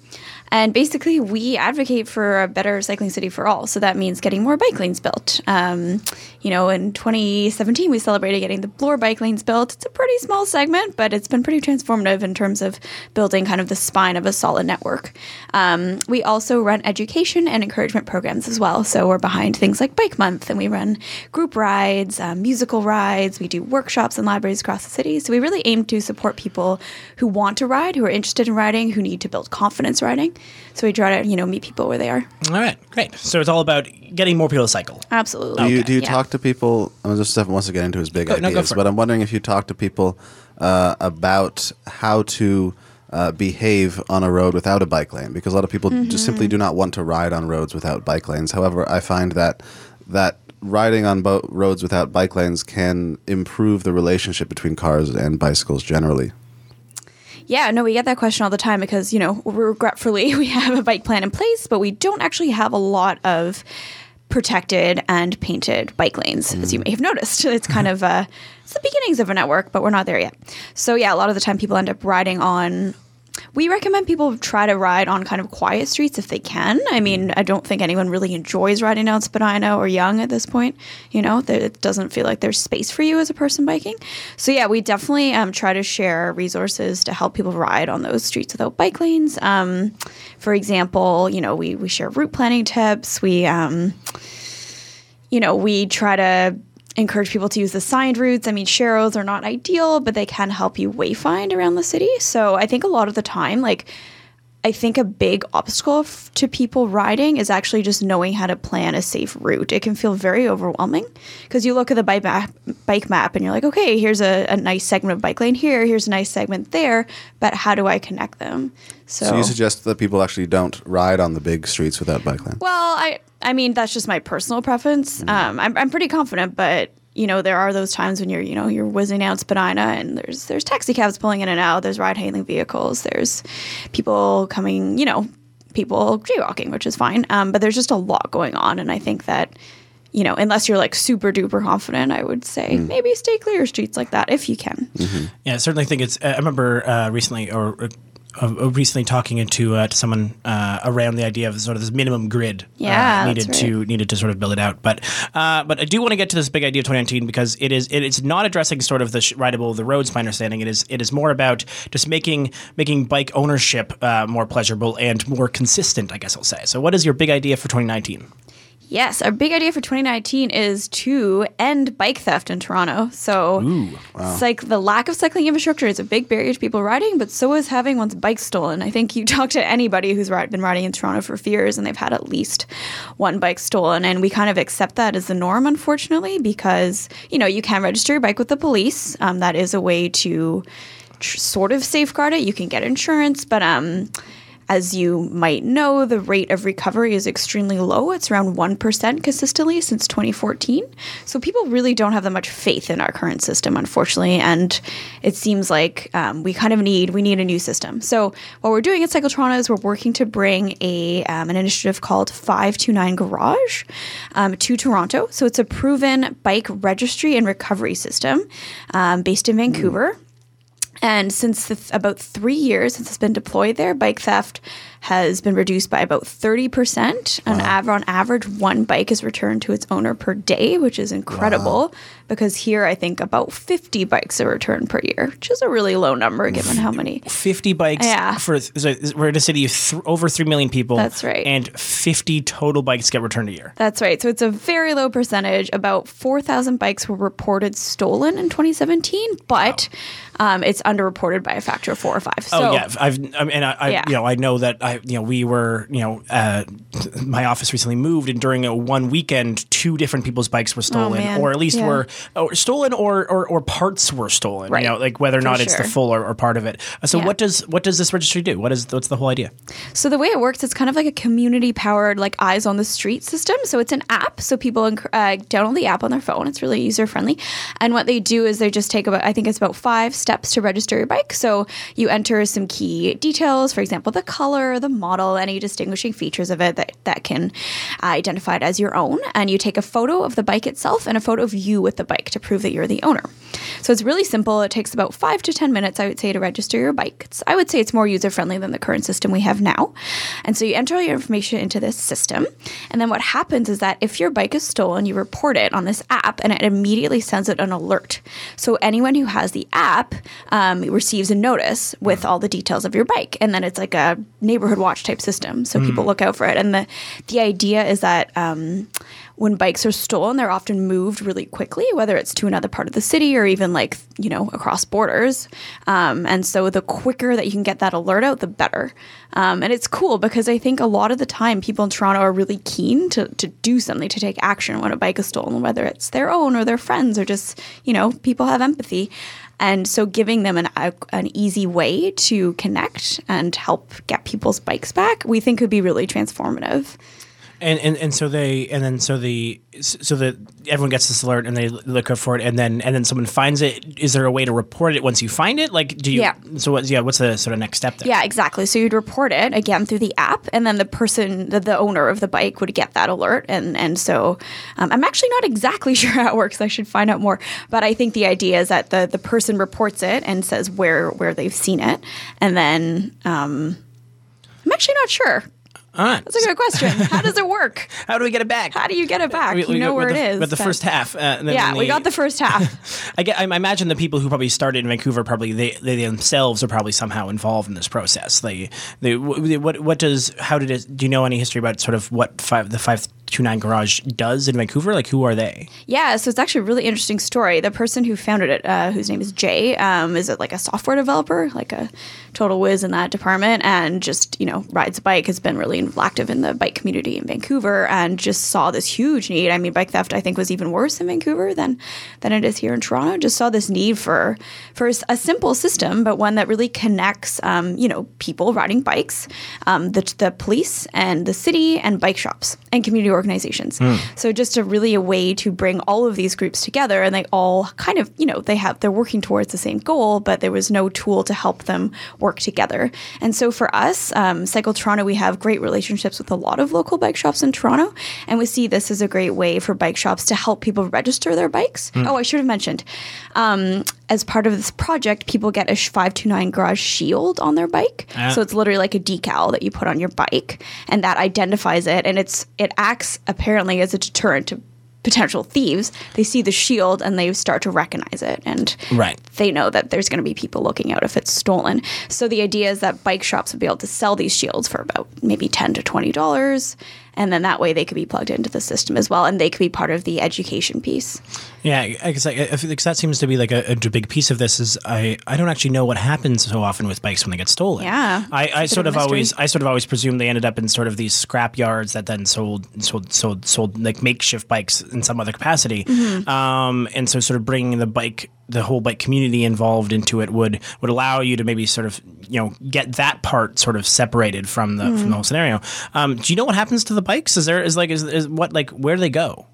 And basically, we advocate for a better cycling city for all. So that means getting more bike lanes built. Um, you know, in 2017, we celebrated getting the Bloor bike lanes built. It's a pretty small segment, but it's been pretty transformative in terms of building kind of the spine of a solid network. Um, we also run education and encouragement programs as well. So we're behind things like Bike Month, and we run group rides, um, musical rides. We do workshops in libraries across the city. So we really aim to support people who want to ride, who are interested in riding, who need to build confidence riding. So we try to, you know, meet people where they are. All right, great. So it's all about getting more people to cycle. Absolutely. Do you, do you Yeah. talk to people? I mean, just Stefan wants to get into his big Go- no, go ideas, for it. but I'm wondering if you talk to people uh, about how to uh, behave on a road without a bike lane, because a lot of people Mm-hmm. just simply do not want to ride on roads without bike lanes. However, I find that that riding on bo- roads without bike lanes can improve the relationship between cars and bicycles generally. Yeah, no, we get that question all the time because, you know, regretfully, we have a bike plan in place, but we don't actually have a lot of protected and painted bike lanes, as you may have noticed. It's kind of uh, it's the beginnings of a network, but we're not there yet. So yeah, a lot of the time people end up riding on. We recommend people try to ride on kind of quiet streets if they can. I mean, I don't think anyone really enjoys riding down Spadina or Yonge at this point. You know, it doesn't feel like there's space for you as a person biking. So yeah, we definitely um, try to share resources to help people ride on those streets without bike lanes. Um, for example, you know, we we share route planning tips. We um, you know, we try to encourage people to use the signed routes. I mean, sharrows are not ideal, but they can help you wayfind around the city. So I think a lot of the time, like, I think a big obstacle f- to people riding is actually just knowing how to plan a safe route. It can feel very overwhelming because you look at the bike map, bike map and you're like, okay, here's a, a nice segment of bike lane here, here's a nice segment there, but how do I connect them? So, So you suggest that people actually don't ride on the big streets without bike lanes? well, I I mean that's just my personal preference. Um, I'm I'm pretty confident, but you know there are those times when you're you know you're whizzing out Spadina and there's there's taxi cabs pulling in and out. There's ride hailing vehicles. There's people coming. You know, people jaywalking, which is fine. Um, but there's just a lot going on, and I think that. You know, unless you're like super duper confident, I would say maybe stay clear of streets like that if you can. Yeah, I certainly think it's. I remember uh, recently, or uh, uh, recently talking into uh, to someone uh, around the idea of sort of this minimum grid. Yeah, uh, that's needed to needed to sort of build it out. But uh, but I do want to get to this big idea of 2019 because it is it is not addressing sort of the sh- rideable the roads. My understanding it is it is more about just making making bike ownership uh, more pleasurable and more consistent. I guess I'll say. So, what is your big idea for 2019? Yes, our big idea for 2019 is to end bike theft in Toronto. So, it's like the lack of cycling infrastructure is a big barrier to people riding, but so is having one's bike stolen. I think you talk to anybody who's been riding in Toronto for years and they've had at least one bike stolen. And we kind of accept that as the norm, unfortunately, because, you know, you can register your bike with the police. Um, that is a way to tr- sort of safeguard it. You can get insurance, but um, as you might know, the rate of recovery is extremely low. It's around 1% consistently since 2014. So people really don't have that much faith in our current system, unfortunately. And it seems like um, we kind of need we need a new system. So what we're doing at Cycle Toronto is we're working to bring a um, an initiative called 529 Garage um, to Toronto. So it's a proven bike registry and recovery system um, based in Vancouver. And since the, about three years since it's been deployed there, bike theft has been reduced by about 30%. On, av- on average, one bike is returned to its owner per day, which is incredible because here I think about 50 bikes are returned per year, which is a really low number given how many. 50 bikes Yeah. for so we're in a city of th- over 3 million people. That's right. And 50 total bikes get returned a year. That's right. So it's a very low percentage. About 4,000 bikes were reported stolen in 2017, but um, it's underreported by a factor of four or five. So, Oh yeah, I've I mean I, I Yeah. you know I know that I I, you know, we were, you know, uh, my office recently moved, and during a one weekend, two different people's bikes were stolen, man. or at least Yeah. were or stolen, or, or or parts were stolen. Right. You know, like whether or For not it's the full or, or part of it. Uh, So Yeah. what does what does this registry do? What is what's the whole idea? So the way it works, it's kind of like a community-powered, like eyes on the street system. So it's an app, so people uh, download the app on their phone. It's really user-friendly, and what they do is they just take about, I think it's about five steps to register your bike. So you enter some key details, for example, the color, the model, any distinguishing features of it that that can uh, identify it as your own, and you take a photo of the bike itself and a photo of you with the bike to prove that you're the owner. So it's really simple. It takes about five to 10 minutes, I would say, to register your bike. It's, I would say it's more user friendly than the current system we have now. And so you enter all your information into this system. And then what happens is that if your bike is stolen, you report it on this app and it immediately sends it an alert. So anyone who has the app um, receives a notice with all the details of your bike. And then it's like a neighborhood watch type system. So people look out for it. And the, the idea is that. Um, when bikes are stolen, they're often moved really quickly, whether it's to another part of the city or even like, you know, across borders. Um, and so the quicker that you can get that alert out, the better. Um, and it's cool because I think a lot of the time people in Toronto are really keen to, to do something, to take action when a bike is stolen, whether it's their own or their friends or just, you know, people have empathy. And so giving them an, a, an easy way to connect and help get people's bikes back, we think could be really transformative. And, and and so they and then so the so that everyone gets this alert and they look up for it and then and then someone finds it. Is there a way to report it once you find it? Like, do you? Yeah. So what's yeah? What's the sort of next step there? Yeah, exactly. So you'd report it again through the app, and then the person, the, the owner of the bike, would get that alert. And and so um, I'm actually not exactly sure how it works. I should find out more. But I think the idea is that the the person reports it and says where where they've seen it, and then um, I'm actually not sure. That's a good question. How does it work? How do we get it back? How do you get it back? We- you we know where with it the, is. But the first half. Uh, Yeah, when we got the first half. I, get, I imagine the people who probably started in Vancouver probably they, they themselves are probably somehow involved in this process. They they what what does how did it? Do you know any history about sort of what five the five two nine garage does in Vancouver? Like who are they? Yeah, so it's actually a really interesting story. The person who founded it, uh, whose name is Jay, um, is it like a software developer, like a total whiz in that department, and just you know rides a bike, has been really active in the bike community in Vancouver, and just saw this huge need. I mean, bike theft I think was even worse in Vancouver than than it is here in Toronto. Just saw this need for for a simple system, but one that really connects, um, you know, people riding bikes, um, the the police and the city and bike shops and community organizations. So just a really a way to bring all of these groups together, and they all kind of, you know, they have they're working towards the same goal, but there was no tool to help them work together. And so for us, um, Cycle Toronto, we have great relationships with a lot of local bike shops in Toronto, and we see this as a great way for bike shops to help people register their bikes. Oh, I should have mentioned. Um, as part of this project, people get a 529 garage shield on their bike. Ah. So it's literally like a decal that you put on your bike and that identifies it and it's it acts apparently as a deterrent to potential thieves. They see the shield and they start to recognize it and Right. they know that there's going to be people looking out if it's stolen. So the idea is that bike shops would be able to sell these shields for about maybe 10 to 20 dollars and then that way they could be plugged into the system as well and they could be part of the education piece. Yeah, because I, I feel that seems to be like a, a big piece of this. Is I, I don't actually know what happens so often with bikes when they get stolen. Yeah, I, I sort of of always I sort of always presumed they ended up in sort of these scrap yards that then sold sold sold sold like makeshift bikes in some other capacity. Mm-hmm. Um, and so sort of bringing the bike the whole bike community involved into it would would allow you to maybe sort of you know get that part sort of separated from the Mm-hmm. from the whole scenario. Um, do you know what happens to the bikes? Is there is like is, is what like where do they go?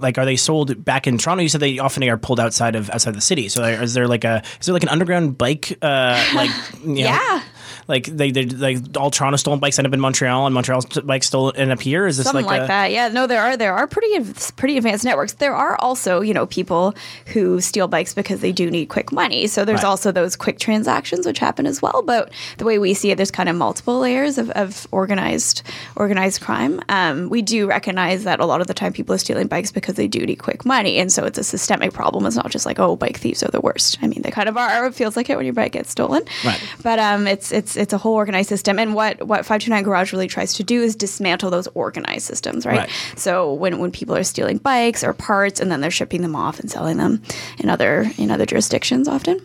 like are they sold back in Toronto? You said they often are pulled outside of outside the city. So is there like a is there like an underground bike uh like you know, Yeah. Like they they like all Toronto stolen bikes end up in Montreal and Montreal's bikes stolen end up here? Is this Something like, like, a, that. Yeah, no, there are there are pretty pretty advanced networks. There are also you know people who steal bikes because they do need quick money. So there's Right. also those quick transactions which happen as well. But the way we see it, there's kind of multiple layers of, of organized organized crime. Um, we do recognize that a lot of the time people are stealing bikes because they do need quick money, and so it's a systemic problem. It's not just like oh, bike thieves are the worst. I mean, they kind of are. It feels like it when your bike gets stolen. Right. But um, it's it's it's it's a whole organized system. And what what five two nine Garage really tries to do is dismantle those organized systems, right? Right. So when when people are stealing bikes or parts and then they're shipping them off and selling them in other in other jurisdictions, often.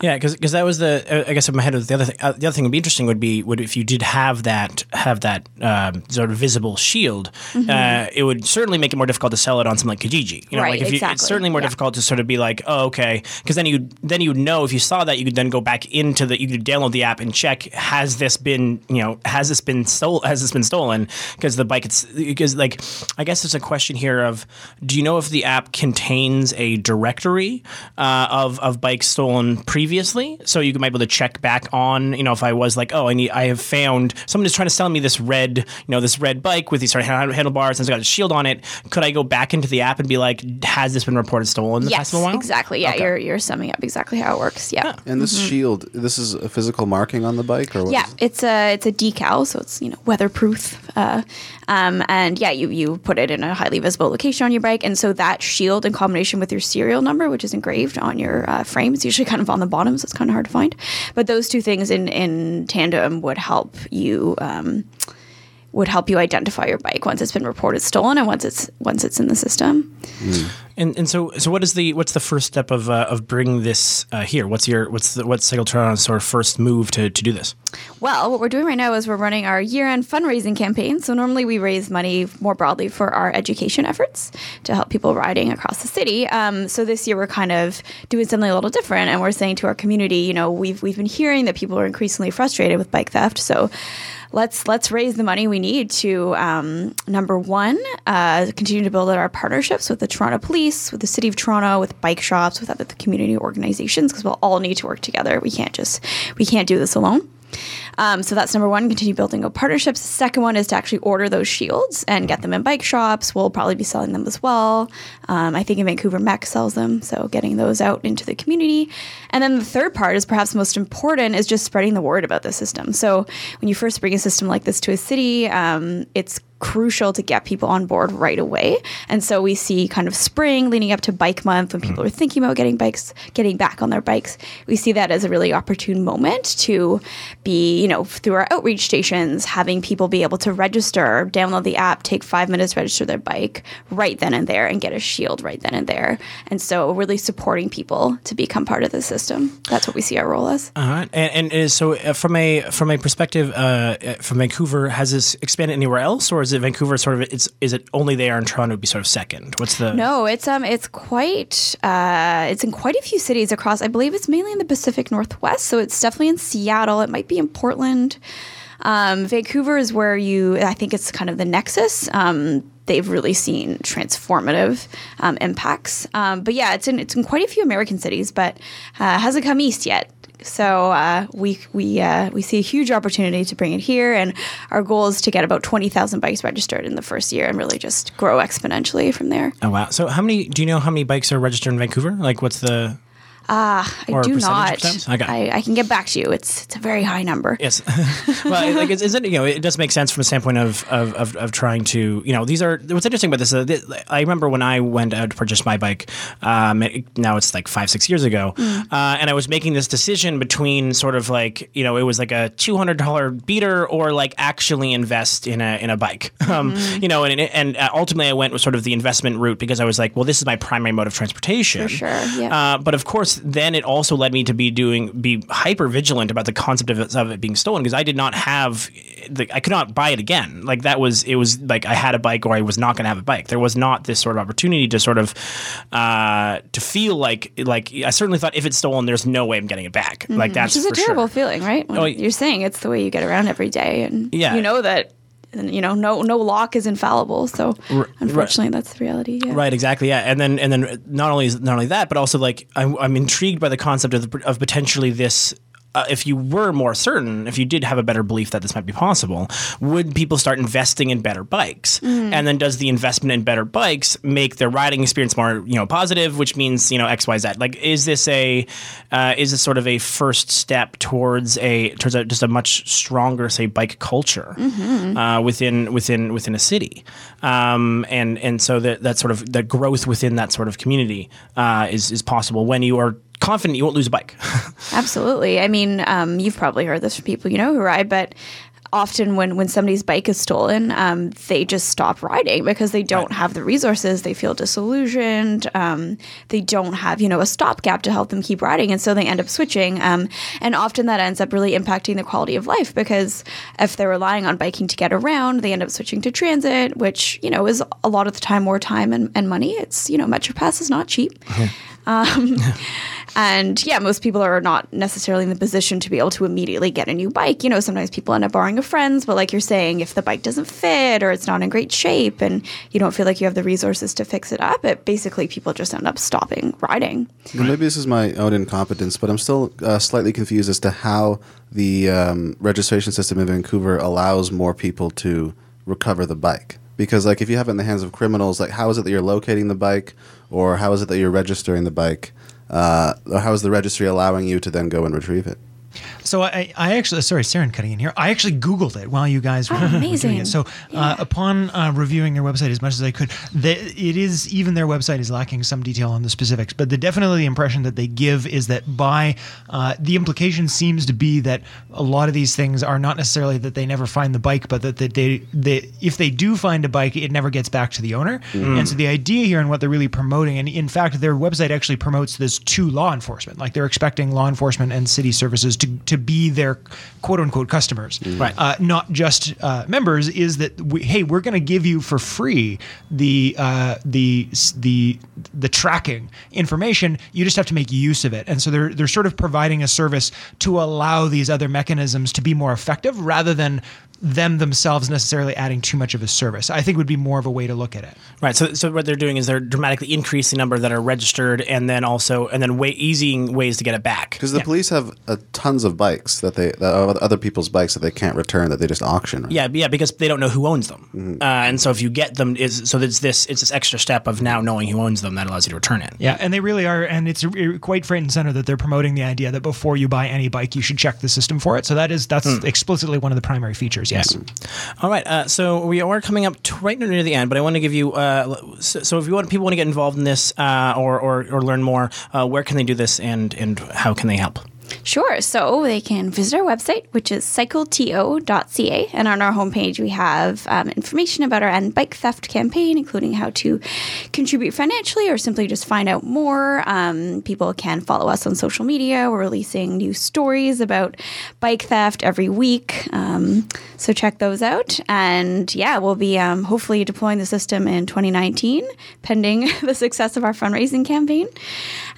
Yeah, because that was the uh, I guess in my head was the other thing. Uh, the other thing would be interesting would be would if you did have that have that um, sort of visible shield, uh, it would certainly make it more difficult to sell it on something like Kijiji. You know, Right, like if you, it's certainly more Yeah. difficult to sort of be like, oh, okay, because then you then you would know if you saw that you could then go back into the you could download the app and check has this been you know has this been stolen has this been stolen because the bike it's because like I guess there's a question here of do you know if the app contains a directory uh, of of bikes stolen previously so you might be able to check back on you know if I was like oh I need I have found someone is trying to sell me this red you know this red bike with these sort of handlebars and it's got a shield on it could I go back into the app and be like has this been reported stolen in the Yes, past little while exactly. Yeah, Okay. you're you're summing up exactly how it works. Yeah. And this shield, this is a physical marking on the bike, or what? Yeah, it's a it's a decal, so it's you know weatherproof, uh, um, and yeah, you you put it in a highly visible location on your bike, and so that shield in combination with your serial number, which is engraved on your uh, frame, it's usually kind of on the bottom, so it's kind of hard to find. But those two things in in tandem would help you. Um, would help you identify your bike once it's been reported stolen and once it's once it's in the system. And and so so what is the what's the first step of uh, of bringing this uh, here? What's your what's the what's Cycle Toronto's sort of first move to, to do this? Well, what we're doing right now is we're running our year end fundraising campaign. So, normally we raise money more broadly for our education efforts to help people riding across the city. Um, so, this year we're kind of doing something a little different. And we're saying to our community, you know, we've, we've been hearing that people are increasingly frustrated with bike theft. So, let's let's raise the money we need to um, number one uh, continue to build out our partnerships with the Toronto Police, with the City of Toronto, with bike shops, with other community organizations because we'll all need to work together. We can't just we can't do this alone. Um, so that's number one, continue building up partnerships. The second one is to actually order those shields and get them in bike shops. We'll probably be selling them as well. Um, I think in Vancouver, MEC sells them, so getting those out into the community. And then the third part is perhaps most important is just spreading the word about the system. So when you first bring a system like this to a city, um, it's crucial to get people on board right away. And so we see kind of spring leading up to bike month when people are thinking about getting bikes, getting back on their bikes. We see that as a really opportune moment to be, you know, through our outreach stations, having people be able to register, download the app, take five minutes, to register their bike right then and there and get a shield right then and there. And so really supporting people to become part of the system. That's what we see our role as. Uh-huh. And, and so uh, from a from a perspective uh, from Vancouver, has this expanded anywhere else, or is it Vancouver sort of it's is it only there and Toronto would be sort of second? What's the No, it's um, it's quite, uh, it's in quite a few cities across. I believe it's mainly in the Pacific Northwest, so it's definitely in Seattle. It might be in Portland. Um, Vancouver is where you, I think it's kind of the nexus. Um, they've really seen transformative um, impacts. Um, but yeah, it's in it's in quite a few American cities, but uh, hasn't come east yet. So uh, we we uh, we see a huge opportunity to bring it here, and our goal is to get about twenty thousand bikes registered in the first year, and really just grow exponentially from there. Oh wow! So how many? Do you know how many bikes are registered in Vancouver? Like, what's the? I Or do not. Okay. I, I can get back to you. It's it's a very high number. Yes, well, like it's, it's, you know, it does make sense from a standpoint of, of, of, of trying to, you know, these are what's interesting about this. Uh, th- I remember when I went out to purchase my bike. Um, it- now it's like five six years ago, uh, and I was making this decision between sort of like you know it was like a two hundred dollar beater or like actually invest in a in a bike, um, you know, and and uh, ultimately I went with sort of the investment route because I was like, well, this is my primary mode of transportation. For sure, yeah. Uh, but of course, then it also led me to be doing be hyper vigilant about the concept of it, of it being stolen because I did not have the, I could not buy it again. Like that was it was like I had a bike or I was not going to have a bike. There was not this sort of opportunity to sort of uh, to feel like like I certainly thought if it's stolen, there's no way I'm getting it back. Like that's Which is a terrible sure. feeling, right? When Oh, you're saying it's the way you get around every day, and Yeah. you know that. And you know, no no lock is infallible. So unfortunately, that's the reality. Yeah. Right, exactly. Yeah, and then and then not only is not only that, but also like I'm, I'm intrigued by the concept of the, of potentially this. Uh, if you were more certain, if you did have a better belief that this might be possible, would people start investing in better bikes? And then does the investment in better bikes make their riding experience more, you know, positive? Which means you know X, Y, Z. Like, is this a uh, is this sort of a first step towards a towards a, just a much stronger, say, bike culture uh, within within within a city? Um, and and so that that sort of the growth within that sort of community uh, is is possible when you are confident you won't lose a bike. Absolutely. I mean, um, you've probably heard this from people you know who ride, but often when, when somebody's bike is stolen, um, they just stop riding because they don't have the resources. They feel disillusioned. Um, they don't have, you know, a stopgap to help them keep riding. And so they end up switching. Um, and often that ends up really impacting the quality of life because if they're relying on biking to get around, they end up switching to transit, which, you know, is a lot of the time more time and, and money. It's, you know, Metro Pass is not cheap. Um, and yeah, most people are not necessarily in the position to be able to immediately get a new bike. You know, sometimes people end up borrowing a friend's, but like you're saying, if the bike doesn't fit or it's not in great shape and you don't feel like you have the resources to fix it up, it basically people just end up stopping riding. Well, maybe this is my own incompetence, but I'm still uh, slightly confused as to how the um, registration system in Vancouver allows more people to recover the bike. Because, like, if you have it in the hands of criminals, like, how is it that you're locating the bike, or how is it that you're registering the bike, uh, or how is the registry allowing you to then go and retrieve it? So I, I actually, sorry, Saren cutting in here. I actually Googled it while you guys were, Oh, were doing amazing. it. So uh, upon uh, reviewing their website as much as I could, they, it is even their website is lacking some detail on the specifics. But the definitely the impression that they give is that by uh, the implication seems to be that a lot of these things are not necessarily that they never find the bike, but that, that they, they if they do find a bike, it never gets back to the owner. And so the idea here and what they're really promoting, and in fact, their website actually promotes this to law enforcement. Like they're expecting law enforcement and city services to, to be their quote unquote customers, Right. Uh, not just uh, members. Is that we, hey, we're going to give you for free the uh, the the the tracking information. You just have to make use of it, and so they're they're sort of providing a service to allow these other mechanisms to be more effective rather than them themselves necessarily adding too much of a service. I think would be more of a way to look at it. Right. So, so what they're doing is they're dramatically increasing the number that are registered, and then also, and then way, easing ways to get it back. Because the police have uh, tons of bikes that they, that other people's bikes that they can't return that they just auction. Right? Yeah, yeah, because they don't know who owns them, Mm-hmm. uh, and so if you get them, is so it's this it's this extra step of now knowing who owns them that allows you to return it. Yeah, and they really are, and it's quite front and center that they're promoting the idea that before you buy any bike, you should check the system for it. So that is that's explicitly one of the primary features. Yes. All right, uh, so we are coming up to right near the end, but I want to give you. Uh, so, so if you want people want to get involved in this uh, or, or or learn more, uh, where can they do this, and and how can they help? Sure. So they can visit our website, which is cycleto.ca. And on our homepage, we have um, information about our end bike theft campaign, including how to contribute financially or simply just find out more. Um, people can follow us on social media. We're releasing new stories about bike theft every week. Um, so check those out. And yeah, we'll be um, hopefully deploying the system in 2019, pending the success of our fundraising campaign.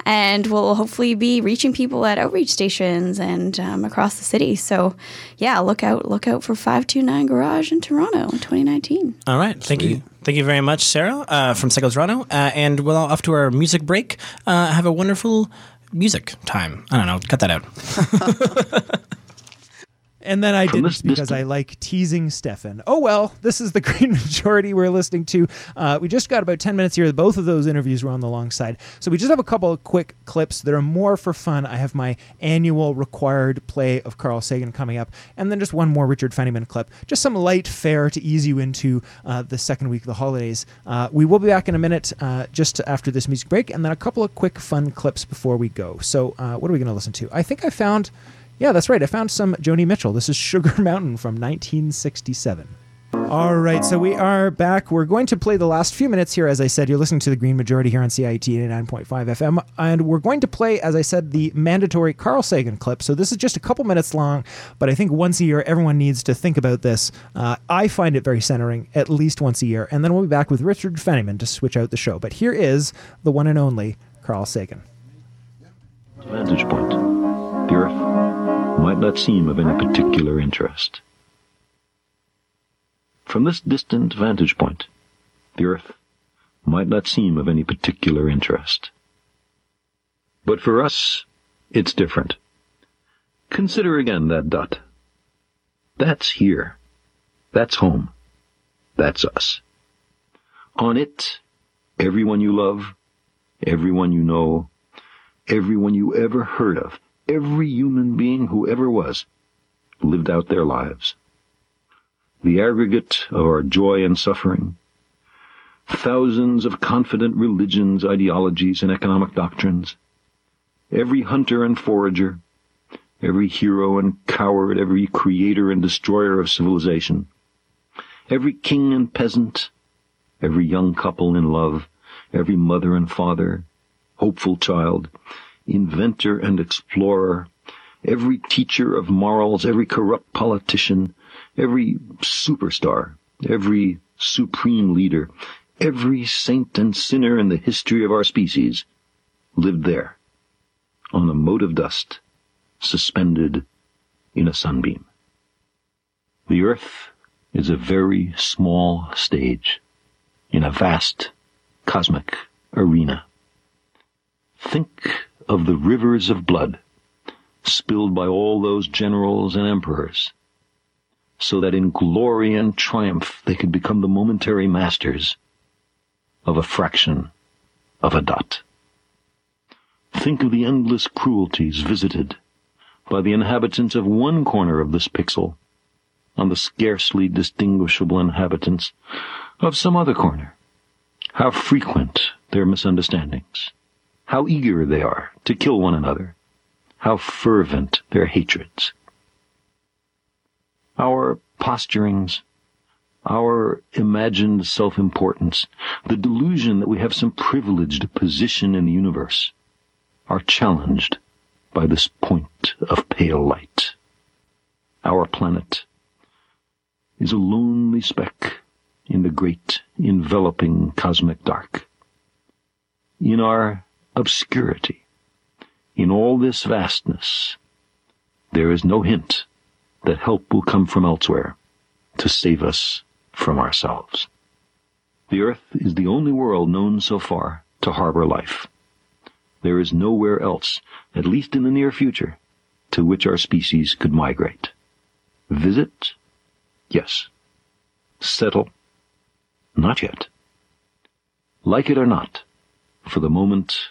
And we'll hopefully be reaching people at outreach stations and um, across the city. So, yeah, look out! Look out for five two nine Garage in Toronto in 2019. All right, thank you, thank you very much, Sarah uh, from Cycle Toronto, uh, and we'll off to our music break. Uh, have a wonderful music time. I don't know, cut that out. And then I didn't because I like teasing Stefan. Oh well, this is the Green Majority we're listening to. Uh, we just got about 10 minutes here. Both of those interviews were on the long side. So we just have a couple of quick clips that are more for fun. I have my annual required play of Carl Sagan coming up, and then just one more Richard Feynman clip. Just some light fare to ease you into uh, the second week of the holidays. Uh, we will be back in a minute uh, just after this music break, and then a couple of quick fun clips before we go. So uh, what are we going to listen to? I think I found. Yeah, that's right. I found some Joni Mitchell. This is Sugar Mountain from 1967. All right, so we are back. We're going to play the last few minutes here. As I said, you're listening to the Green Majority here on CIUT 89.5 FM. And we're going to play, as I said, the mandatory Carl Sagan clip. So this is just a couple minutes long, but I think once a year, everyone needs to think about this. Uh, I find it very centering, at least once a year. And then we'll be back with Richard Feynman to switch out the show. But here is the one and only Carl Sagan. vantage point, the Earth might not seem of any particular interest. From this distant vantage point, the Earth might not seem of any particular interest. But for us, it's different. Consider again that dot. That's here. That's home. That's us. On it, everyone you love, everyone you know, everyone you ever heard of, every human being who ever was, lived out their lives. The aggregate of our joy and suffering, thousands of confident religions, ideologies, and economic doctrines, every hunter and forager, every hero and coward, every creator and destroyer of civilization, every king and peasant, every young couple in love, every mother and father, hopeful child, inventor and explorer, every teacher of morals, every corrupt politician, every superstar, every supreme leader, every saint and sinner in the history of our species lived there, on a mote of dust, suspended in a sunbeam. The earth is a very small stage in a vast cosmic arena. Think of the rivers of blood spilled by all those generals and emperors, so that in glory and triumph they could become the momentary masters of a fraction of a dot. Think of the endless cruelties visited by the inhabitants of one corner of this pixel on the scarcely distinguishable inhabitants of some other corner. How frequent their misunderstandings. How eager they are to kill one another. How fervent their hatreds. Our posturings, our imagined self-importance, the delusion that we have some privileged position in the universe, are challenged by this point of pale light. Our planet is a lonely speck in the great enveloping cosmic dark. In our obscurity, in all this vastness, there is no hint that help will come from elsewhere to save us from ourselves. The earth is the only world known so far to harbor life. There is nowhere else, at least in the near future, to which our species could migrate. Visit? Yes. Settle? Not yet. Like it or not, for the moment,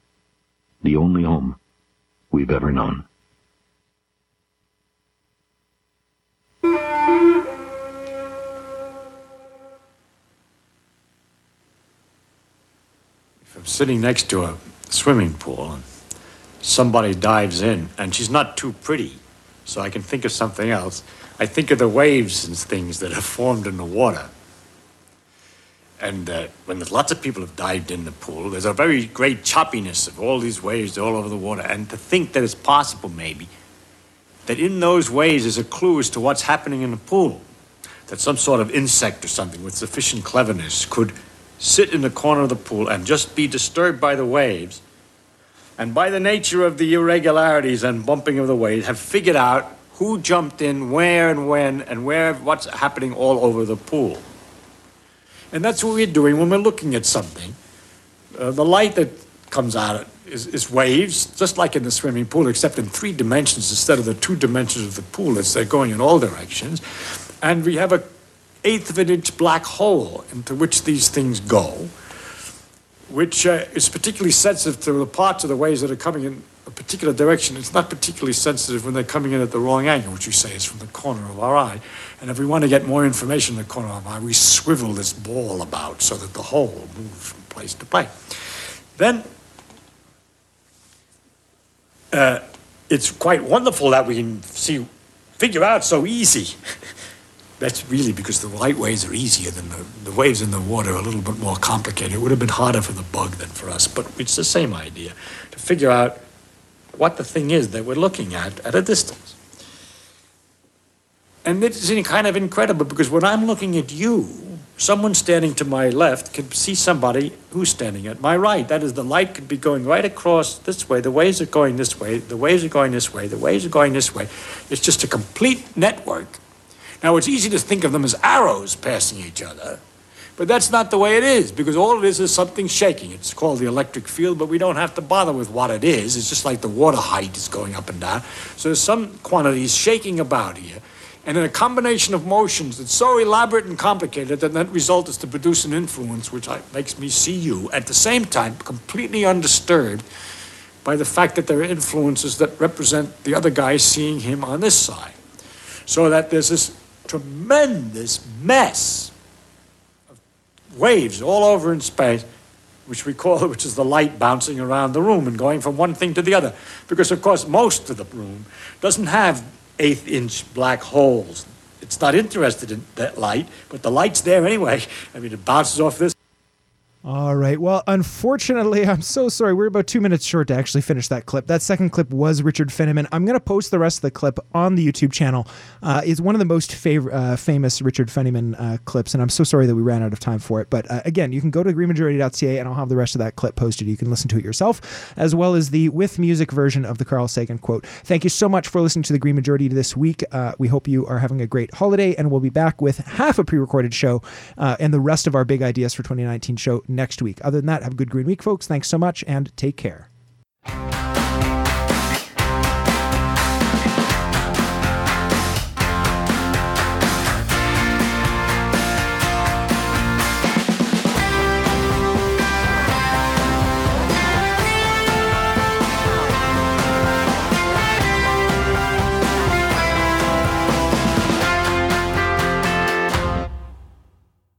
the only home we've ever known. If I'm sitting next to a swimming pool and somebody dives in and she's not too pretty, so I can think of something else, I think of the waves and things that have formed in the water. And uh, when there's lots of people have dived in the pool, there's a very great choppiness of all these waves all over the water. And to think that it's possible, maybe, that in those waves is a clue as to what's happening in the pool. That some sort of insect or something with sufficient cleverness could sit in the corner of the pool and just be disturbed by the waves. And by the nature of the irregularities and bumping of the waves, have figured out who jumped in, where and when, and where what's happening all over the pool. And that's what we're doing when we're looking at something. Uh, the light that comes out is, is, waves, just like in the swimming pool, except in three dimensions instead of the two dimensions of the pool as they're going in all directions. And we have a eighth of an inch black hole into which these things go, which uh, is particularly sensitive to the parts of the waves that are coming in a particular direction. It's not particularly sensitive when they're coming in at the wrong angle, which we say is from the corner of our eye. And if we want to get more information in the corner of our eye, we swivel this ball about so that the hole moves from place to place. Then uh, it's quite wonderful that we can see, figure out so easy. That's really because the light waves are easier than the, the waves in the water are a little bit more complicated. It would have been harder for the bug than for us, but it's the same idea to figure out what the thing is that we're looking at at a distance. And this it's kind of incredible because when I'm looking at you, someone standing to my left can see somebody who's standing at my right. That is, the light could be going right across this way. The waves are going this way. The waves are going this way. The waves are going this way. It's just a complete network. Now, it's easy to think of them as arrows passing each other, But that's not the way it is, because all it is is something shaking. It's called the electric field, but we don't have to bother with what it is. It's just like the water height is going up and down. So there's some quantities shaking about here. And in a combination of motions that's so elaborate and complicated that that result is to produce an influence which makes me see you at the same time completely undisturbed by the fact that there are influences that represent the other guy seeing him on this side. So that there's this tremendous mess waves all over in space, which we call which is the light bouncing around the room and going from one thing to the other. Because of course most of the room doesn't have eighth inch black holes. It's not interested in that light, but the light's there anyway. I mean, it bounces off this. All right. Well, unfortunately, I'm so sorry. We're about two minutes short to actually finish that clip. That second clip was Richard Feynman. I'm going to post the rest of the clip on the YouTube channel. Uh, it's one of the most fav- uh, famous Richard Feynman uh, clips, and I'm so sorry that we ran out of time for it. But uh, again, you can go to greenmajority.ca, and I'll have the rest of that clip posted. You can listen to it yourself, as well as the with music version of the Carl Sagan quote. Thank you so much for listening to the Green Majority this week. Uh, we hope you are having a great holiday, and we'll be back with half a pre-recorded show uh, and the rest of our big ideas for 2019 show next week. Other than that, have a good green week, folks. Thanks so much and take care.